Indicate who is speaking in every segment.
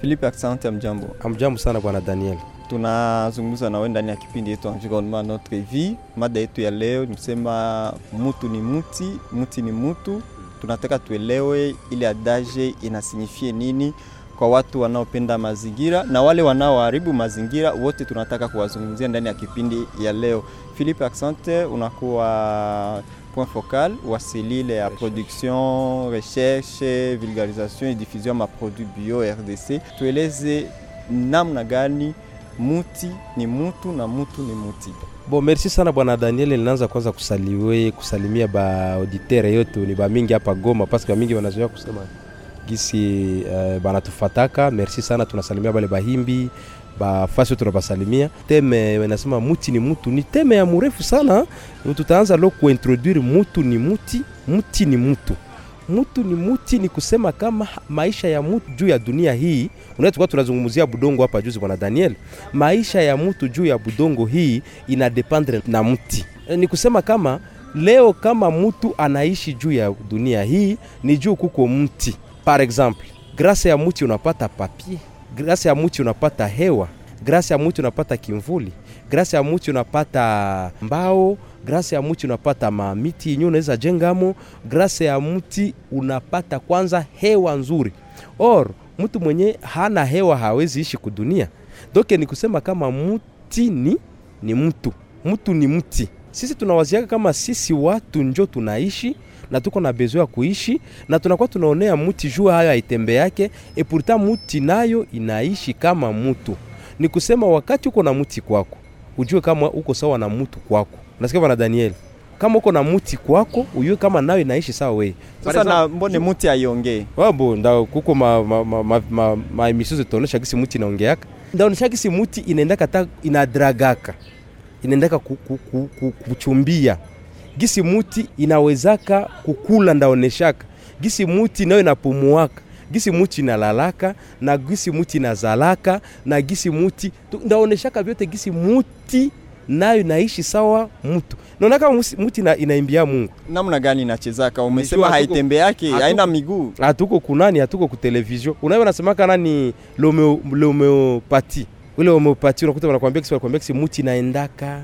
Speaker 1: Philippe, asante. Amjambo.
Speaker 2: Amjambo sana bwana Daniel.
Speaker 1: Tunazungumza nawe ndani ya kipindi yetu Environnement Notre Vie. Mada yetu ya leo nisema mutu ni muti, muti ni mutu. Tunataka tuelewe ile adage inasignifie nini kwa watu wanaopenda mazingira na wale wanaoharibu mazingira, wote tunataka kuwazungumzia ndani ya kipindi ya leo. Philippe, asante, unakuwa point focal wa selile ya production, recherche, vulgarisation et diffusion ma produit bio RDC. Tueleze namna gani muti ni mutu na mutu ni muti.
Speaker 2: Bo, merci sana bwana Daniel. Ninaanza kwanza kusaliwe kusalimia ba auditeur yote ni ba mingi hapa Goma, paske mingi wanazoea kusema gisi uh, banatufataka. Merci sana, tunasalimia bale bahimbi bafasi tunabasalimia. Teme wanasema muti ni mutu, ni teme ya murefu sana. Tutaanza lo kuintroduire mutu ni muti, muti ni mutu mutu ni muti, ni kusema kama maisha ya mutu juu ya dunia hii. Unaweza tukawa tunazungumzia budongo hapa juzi, bwana Daniel. Maisha ya mutu juu ya budongo hii ina dependre na mti, ni kusema kama leo kama mutu anaishi juu ya dunia hii ni juu kuko mti. Par exemple, grâce ya muti unapata papie grasa ya muti unapata hewa, grasa ya muti unapata kimvuli, grasa ya muti unapata mbao grasa ya muti unapata mamiti yenyewe unaweza jengamo. grasa ya muti unapata kwanza hewa nzuri. Or mtu mwenye hana hewa hawezi ishi kudunia. Doke ni kusema kama muti ni, ni mtu mtu ni mti. Sisi tunawaziaka kama sisi watu njo tunaishi na tuko na besoin ya kuishi na tunakuwa tunaonea muti jua hayo aitembe yake, et pourtant muti nayo inaishi kama mtu. Ni kusema wakati uko na muti kwako ujue kama uko sawa na mtu kwako. Nasikia bwana Daniel, kama uko na muti kwako ujue kama nayo inaishi sawa wewe.
Speaker 1: Sasa na mbone muti aiongee
Speaker 2: Wabo nda kuko ma ma ma, ma, ma, ma emission zitaonesha kisi muti inaongeaka. Ndaonesha kisi muti inaendaka ta inadragaka. Inaendaka ku, ku, ku, ku, kuchumbia. Gisi muti inawezaka kukula ndaoneshaka. Gisi muti nayo inapumuaka. Gisi muti inalalaka na gisi muti inazalaka na gisi muti ndaoneshaka vyote gisi muti nayo naishi sawa mtu. Naona kama muti na, inaimbia Mungu.
Speaker 1: Namna gani inachezaka? Umesema haitembe yake, haina miguu.
Speaker 2: Hatuko kunani, hatuko ku television. Unayo nasemaka nani l'homeopathie. Ule homeopati unakuta wanakuambia kisi wanakuambia kisi muti inaendaka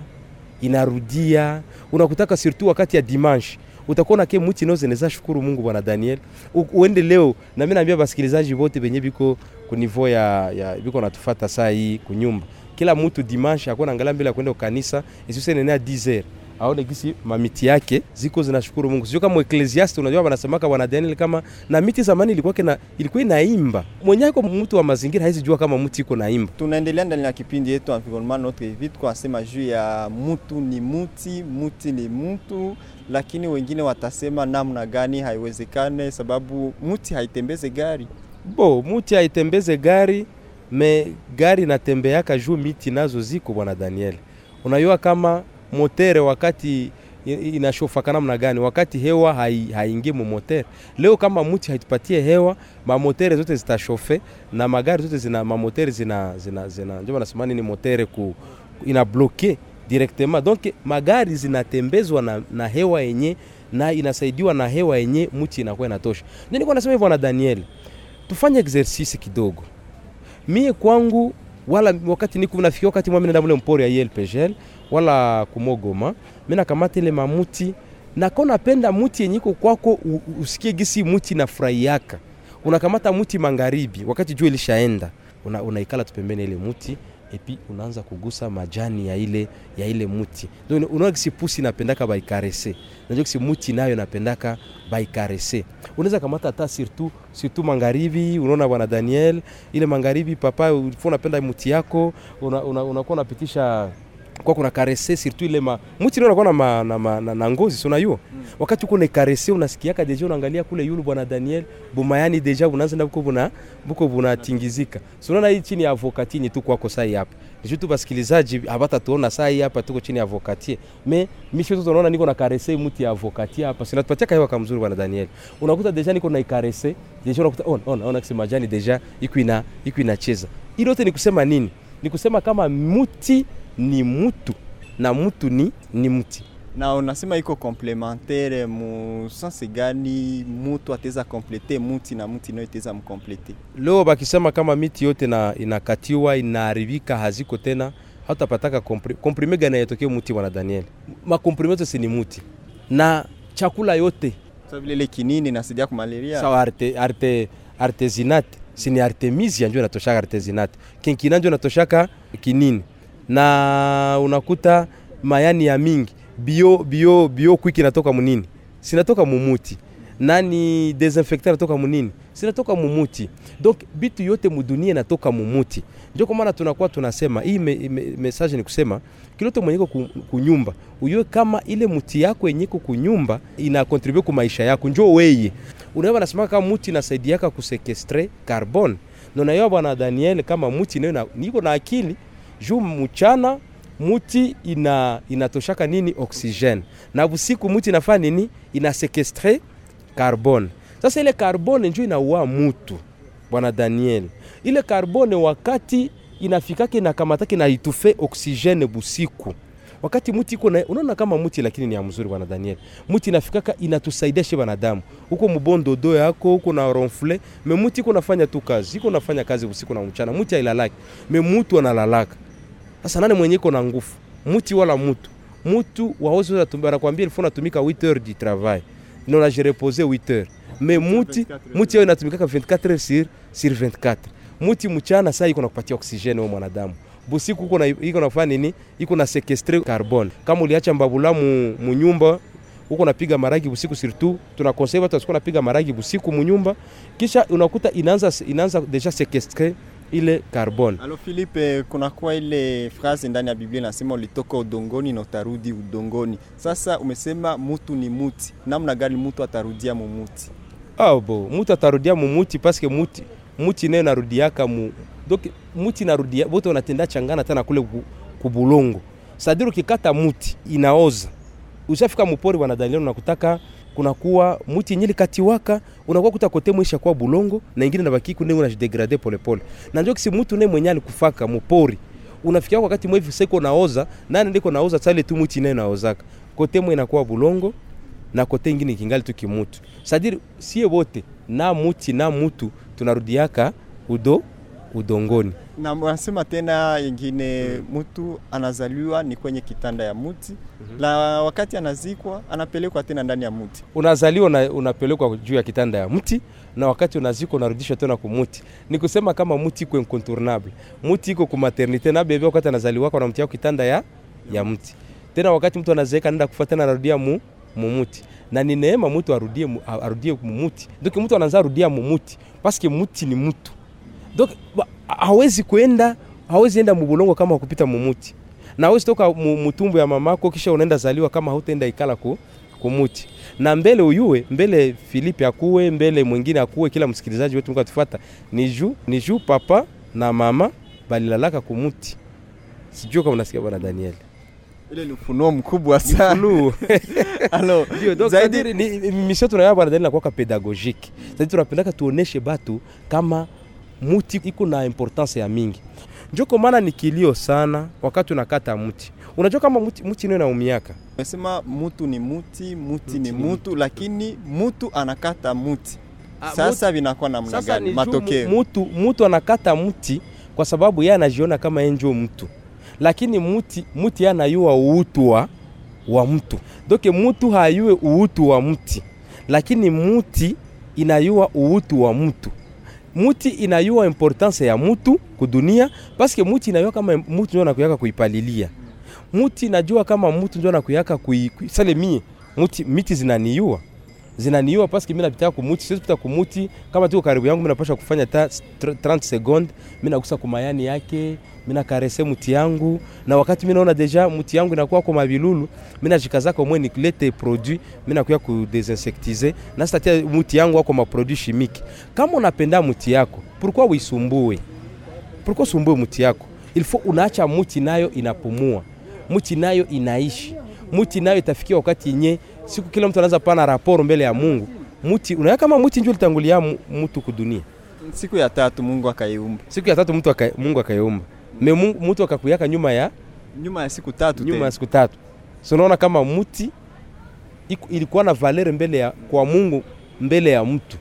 Speaker 2: inarudia. Unakutaka surtout wakati ya dimanche utakuwa na ke muti noze neza shukuru Mungu bwana Daniel. U, uende leo na mimi naambia basikilizaji wote benye biko ku niveau ya, ya biko natufata saa hii kunyumba kila mtu dimanche akona angalia mbele ya kwenda kanisa isisenenea 10h aone gisi mamiti yake ziko zinashukuru Mungu. Sio kama Ecclesiastes, unajua wanasemaka bwana Daniel kama na miti zamani ilikuwa kena, ilikuwa inaimba. Mwenye ako mtu wa mazingira haizi jua kama mti iko naimba.
Speaker 1: Tunaendelea ndani ya kipindi yetu Environnement Notre Vie, kwa sema juu ya mtu ni muti, muti ni mtu, lakini wengine watasema namna gani haiwezekane, sababu muti haitembeze gari.
Speaker 2: Bo, muti haitembeze gari me gari natembeaka juu miti nazo ziko bwana Daniel. Unajua kama motere wakati inashofaka namna gani, wakati hewa haingie mu motere. Leo kama muti haitupatie hewa, mamotere zote zitashofe na magari zote zina mamotere zina zina, zina ndio nasema ni motere ku ina bloke directement. Donc magari zinatembezwa na, na hewa yenye na inasaidiwa na hewa yenye muti inakuwa inatosha. Ndio nilikuwa nasema hivyo na Daniel, tufanye exercise kidogo mie kwangu wala wakati niko nafikia wakati mwa mimi nenda mule mpori ya YLPGL wala kumogoma mimi nakamata ile mamuti nako napenda muti yenye iko kwako usikie gisi muti na furahiaka unakamata muti magharibi wakati jua ilishaenda una, unaikala tu pembeni ile muti epi unaanza kugusa majani ya ile ya ile muti. Unaona kisi pusi napendaka baikarese najua kisi muti nayo napendaka baikarese unaweza kamata hata surtout surtout magharibi unaona bwana Daniel ile magharibi papa unapenda muti yako unakuwa una, una unapitisha kwa kuna karese surtout ile ma muti ndio unakuwa na, ma, na, ma, na, na ngozi si unajua? Mm. wakati uko na karese unasikiaka deja unaangalia kule yule bwana Daniel bumayani deja unaanza buko buna buko bunatingizika si unaona hii chini ya avokatini tu kwako sai hapa. Nisho tu basikilizaji habata tuona sai hapa tuko chini ya avokatie me misho tu tunaona niko na karese muti ya avokatie hapa sina tupatia hewa kama mzuri bwana Daniel. Unakuta deja niko na karese deja unakuta on on ona kisi majani deja iko ina iko inacheza. Hilo yote ni kusema nini? Ni kusema kama muti ni mutu na mutu ni, ni mti
Speaker 1: na unasema iko komplementaire mu sense gani mutu ateza komplete muti na muti nayo iteza mkomplete
Speaker 2: leo bakisema kama miti yote na inakatiwa inaharibika haziko tena hatapataka kompri, komprime gani yatokee muti bwana Daniel? Makomprime yote si ni muti. Na chakula yote.
Speaker 1: Sawa, vile ile kinini inasaidia kwa malaria
Speaker 2: sawa arte, arte, artesinate sini artemisia ndio inatoshaka artesinate kinkina natoshaka inatoshaka kinini na unakuta mayani ya mingi. Bio bio bio kwiki natoka munini. Sinatoka mumuti. Nani desinfectant natoka munini? Sinatoka mumuti. Donc bitu yote mudunia natoka mumuti. Ndio kwa maana tunakuwa tunasema hii me, me, message ni kusema kilote mwenyeko kunyumba uyue kama ile muti yako yenyeko kunyumba ina contribute ku maisha yako. Njoo weye. Unaona nasema kama muti inasaidiaka kusekestre carbone. Nonayo bwana Daniel kama muti nayo niko na akili juu mchana muti ina inatoshaka nini? Oxygene na busiku muti inafanya nini? Inasekestre carbone. Sasa ile carbone njo inaua mutu bwana Daniel. Ile carbone wakati inafikake inakamatake na itufe oxygene busiku wakati muti iko na unaona kama muti lakini ni ya mzuri bwana Daniel. Muti inafikaka inatusaidia shi wanadamu huko mubondodo yako huko na ronfle me muti iko nafanya tu kazi iko nafanya kazi usiku na mchana. Muti hailalaki me mutu analalaka. Sasa nani mwenye iko na nguvu? Muti wala mutu. Mutu waozi wanatumia anakuambia ilifo natumika 8 heures du travail. Non la je repose 8 heures. Me muti muti yao inatumika 24 heures sur, sur 24 muti mchana saa iko nakupatia oksijeni wewe mwanadamu busiku iko na iko nafanya nini iko na sekestre carbone kama uliacha mbabula mu, mu nyumba huko napiga maragi busiku surtout tunakonseil watu wasikuwa napiga maragi busiku munyumba kisha unakuta inaanza inaanza deja sekestre ile carbone
Speaker 1: alo Philippe, kunakuwa ile phrase ndani ya Biblia inasema ulitoka udongoni na utarudi udongoni. Sasa umesema mutu ni muti, namna gani mutu atarudia mumuti?
Speaker 2: Ah, bo mutu atarudia mumuti paske muti muti nayo narudiaka mu donc muti narudia bote wanatenda changana tena kule kubulongo sadiri ukikata muti inaoza. Ushafika mupori bwana Daniel unakutaka kunakuwa muti yenye likatiwaka unakuwa kuta mwisha kwa bulongo na ingine nabaki kune unajidegrade polepole na ndio kisi mtu ne mwenye alikufaka mupori. Unafikia wakati mwevi seko naoza nani ndiko naoza sale tu muti nayo naozaka. Kote mwe inakuwa bulongo na kote ingine kingali tu kimutu. Sadiri sie wote na muti na mutu tunarudiaka udo udongoni.
Speaker 1: Na wanasema tena yengine mtu anazaliwa ni kwenye kitanda ya muti na wakati anazikwa anapelekwa tena ndani ya muti.
Speaker 2: unazaliwa na unapelekwa juu ya kitanda ya mti na wakati unazikwa unarudishwa tena kumuti ni kusema kama muti iko incontournable. Muti iko ku maternite na bebe wakati anazaliwa kwa namtia kitanda ya ya mti tena wakati mtu anazeeka anaenda kufa tena anarudia mu mumuti na ni neema mtu arudie arudie mumuti ndio mtu anaanza rudia mumuti paske muti ni mtu donc hawezi kwenda hawezi enda mubulongo kama kupita mumuti na hawezi toka mutumbu ya mamako kisha unaenda zaliwa kama hautaenda ikala ku, kumuti na mbele uyue mbele Filipe akuwe mbele mwingine akuwe kila msikilizaji wetu mkatufuata ni juu ni juu papa na mama balilalaka kumuti sijui kama unasikia bwana Daniel
Speaker 1: Ile ni ufunuo mkubwa sana. Alo,
Speaker 2: Ndio,
Speaker 1: zaidi
Speaker 2: ni misio tunayo bwana Daniel nakuwaka pedagogique c'est-à-dire tunapendaka tuoneshe batu kama muti iko na importance ya mingi njo kwa maana ni kilio sana wakati unakata muti. unajua kama muti, muti ndio inaumiaka.
Speaker 1: umesema mutu ni muti, muti ni mutu, lakini mutu anakata muti.
Speaker 2: Ah,
Speaker 1: Sasa vinakuwa namna gani matokeo?
Speaker 2: mutu, mutu anakata muti kwa sababu yeye anajiona kama yeye ndio mtu, lakini muti, muti anayua uutu wa, wa mtu doke mutu hayue uutu wa mti, lakini muti inayua uutu wa mtu. Muti inayua importance ya mutu kudunia paske muti inayua kama mutu ndio anakuyaka kuipalilia. Muti najua kama mutu ndio anakuyaka kui, kui, muti miti zinaniua zinaniua paske mimi napita kumuti, siwezi pita kumuti kama tuko karibu yangu, mimi napasha kufanya ta 30 second, mimi nagusa kumayani yake, mimi nakarese muti yangu, na wakati mimi naona deja muti yangu inakuwa kwa mabilulu, mimi najikaza kwa mwe niklete produit, mimi nakuya ku desinsectiser na sitatia muti yangu kwa ma produit chimique. Kama unapenda muti yako, pourquoi uisumbue? Pourquoi usumbue muti yako? Il faut unaacha muti nayo inapumua, muti nayo inaishi, muti nayo itafikia wakati yenye siku kila mtu anaweza pana raporo mbele ya Mungu. Muti unaona kama muti njoo litangulia mtu kudunia.
Speaker 1: Siku ya tatu Mungu akaiumba,
Speaker 2: Siku ya tatu mtu aka, Mungu akaiumba. Me mtu akakuyaka nyuma ya
Speaker 1: nyuma ya siku tatu
Speaker 2: nyuma ya siku tatu. Sinaona kama muti ilikuwa na valere mbele ya kwa Mungu mbele ya mtu.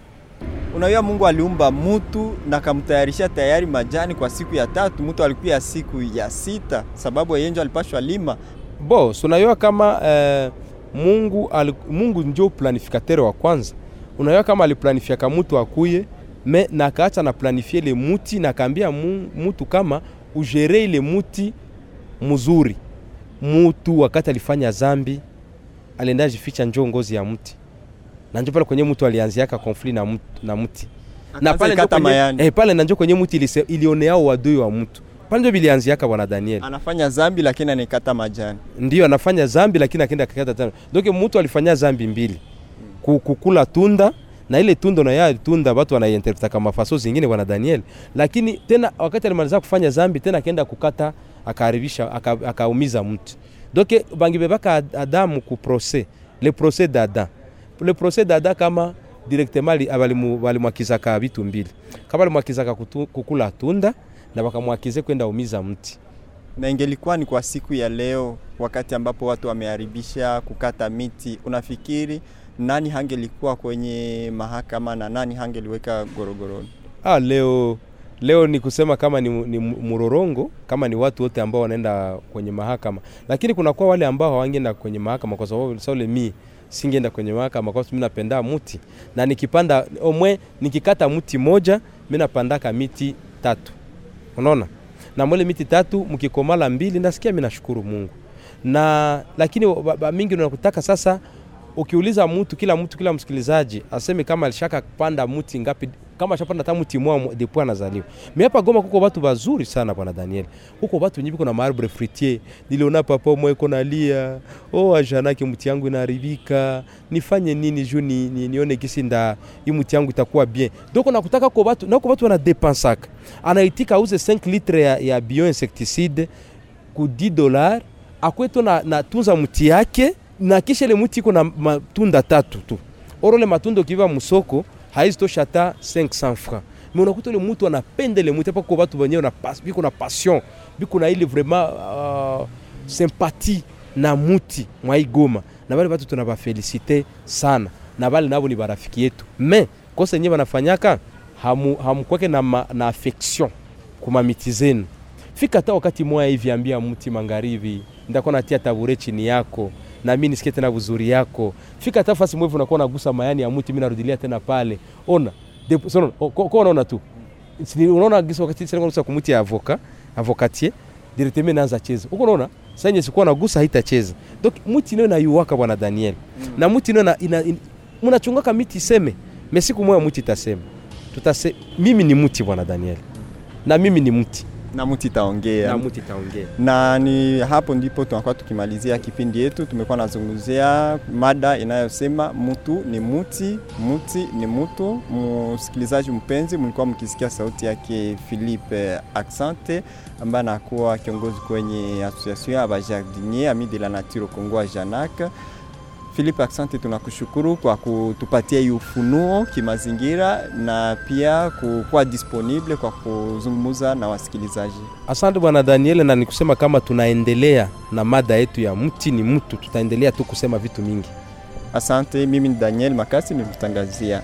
Speaker 1: Unajua Mungu aliumba mutu na kamtayarisha tayari majani kwa siku ya tatu, mutu alikuwa siku ya sita, sababu yeye ndio alipashwa lima.
Speaker 2: Bo, sunayua kama eh, Mungu Mungu njo planificateur wa kwanza. Unayua kama aliplanifiaka mutu akuye me na akaacha na planifie ile muti na akaambia mutu kama ujere ile muti mzuri. Mutu wakati alifanya zambi alienda jificha njo ngozi ya mti na njo pale kwenye mtu alianziaka konflit na, mtu, na mti na pale njo kwenye, eh, pale na njo kwenye mti ilise- ilioneao wadui wa mtu pale ndio bilianziaka bwana Daniel
Speaker 1: Anafanya zambi lakini anikata majani.
Speaker 2: ndio anafanya zambi lakini akaenda kakata tano. Donc mtu alifanya zambi mbili, Ku- kukula tunda na ile tunda na yale tunda watu wanaiinterpreta kama faso zingine bwana Daniel, lakini tena wakati alimaliza kufanya zambi tena akaenda kukata akaharibisha aka- akaumiza mtu. Donc bangi bebaka Adamu ku procès le procès d'Adam le procès d'Adam kama directement ali- abalimu- balimwakizaka vitu mbili kama alimwakizaka kukula tunda na wakamwakize kwenda umiza mti.
Speaker 1: Na ingelikuwa ni kwa siku ya leo, wakati ambapo watu wameharibisha kukata miti, unafikiri nani hangelikuwa kwenye mahakama na nani hangeliweka gorogoroni?
Speaker 2: Ah, leo leo ni kusema kama ni, ni murorongo kama ni watu wote ambao wanaenda kwenye mahakama, lakini kunakuwa wale ambao hawangeenda kwenye mahakama kwa sababu saule mi singeenda kwenye mahakama kwa sababu mimi napenda muti. Na nikipanda omwe nikikata mti moja mimi napandaka miti tatu, unaona, na mwele miti tatu mkikomala mbili, nasikia mimi nashukuru Mungu. Na lakini mingi nakutaka sasa ukiuliza mtu kila mtu kila msikilizaji aseme kama alishaka panda mti ngapi kama ashapanda tamu timu depuis anazaliwa. Mimi hapa Goma kuko watu wazuri sana bwana Daniel. kuko watu nyibi kuna marbre fritier. Niliona papa mwe iko nalia. Oh ajanake mti yangu inaharibika. Nifanye nini juu ni, ni, nione kisi nda hii mti yangu itakuwa bien. Donc nakutaka kwa watu na kwa watu wana dépensaka. Anaitika auze 5 litre ya, ya bioinsecticide ku 10 dollars akweto na, na tunza mti yake na kisha ile mti iko na matunda tatu tu. orole matunda ukiva musoko haizitosha hata 500 francs. Mais unakuta ile mtu anapenda ile mtu hapa watu wenyewe na pas, biko na passion, biko na ile vraiment uh, sympathie na muti mwa Igoma, Na wale watu tunabafelicite sana. Na wale nabo ni barafiki yetu. Mais kosa yenyewe wanafanyaka hamu hamkwake na, ma, na affection kuma miti zenu fika hata wakati moya hivi ambia mti mangaribi, ndakuwa natia tabure chini yako na mimi nisikie tena uzuri yako. Fika tafasi fasi mwevu unakuwa nagusa mayani ya mti mimi narudilia tena pale. Ona. Ko, ko unaona tu. Unaona gisa wakati sasa unagusa kumti ya avoka avocatier directement naanza cheza. Huko, unaona? Sasa yenye sikuwa nagusa haitacheza. Donc mti nayo nayuwaka bwana Daniel. Na mti nayo ina- in- mnachungaka miti iseme mesiku siku moja mti itasema. Tutase mimi ni mti bwana Daniel. Na mimi ni mti
Speaker 1: Na mti itaongea.
Speaker 2: na mti itaongea
Speaker 1: na ni hapo ndipo tunakuwa tukimalizia kipindi yetu. Tumekuwa nazungumzia mada inayosema mtu ni muti, muti ni mutu. Msikilizaji mpenzi, mlikuwa mkisikia sauti yake Philippe Accente ambaye anakuwa kiongozi kwenye association ya bajardinier ami de la nature Kongo Janak. Philippe asante, tunakushukuru kwa kutupatia ufunuo kimazingira na pia kukuwa disponible kwa kuzungumza na wasikilizaji.
Speaker 2: Asante bwana Daniel, na nikusema kama tunaendelea na mada yetu ya mti ni mtu, tutaendelea tu kusema vitu mingi.
Speaker 1: Asante, mimi ni Daniel Makasi, nimekutangazia.